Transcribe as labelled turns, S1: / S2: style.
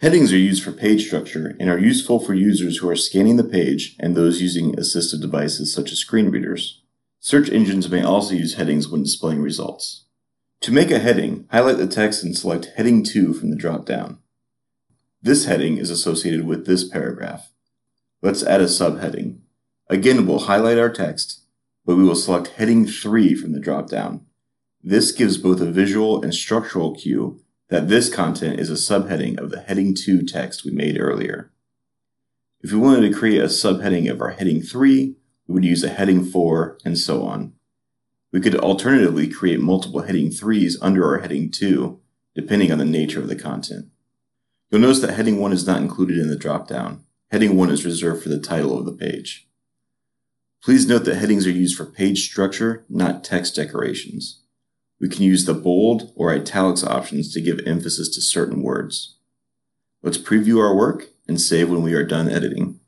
S1: Headings are used for page structure and are useful for users who are scanning the page and those using assistive devices such as screen readers. Search engines may also use headings when displaying results. To make a heading, highlight the text and select Heading 2 from the drop-down. This heading is associated with this paragraph. Let's add a subheading. Again, we'll highlight our text, but we will select Heading 3 from the drop-down. This gives both a visual and structural cue that this content is a subheading of the Heading 2 text we made earlier. If we wanted to create a subheading of our Heading 3, we would use a Heading 4, and so on. We could alternatively create multiple Heading 3s under our Heading 2, depending on the nature of the content. You'll notice that Heading 1 is not included in the dropdown. Heading 1 is reserved for the title of the page. Please note that headings are used for page structure, not text decorations. We can use the bold or italics options to give emphasis to certain words. Let's preview our work and save when we are done editing.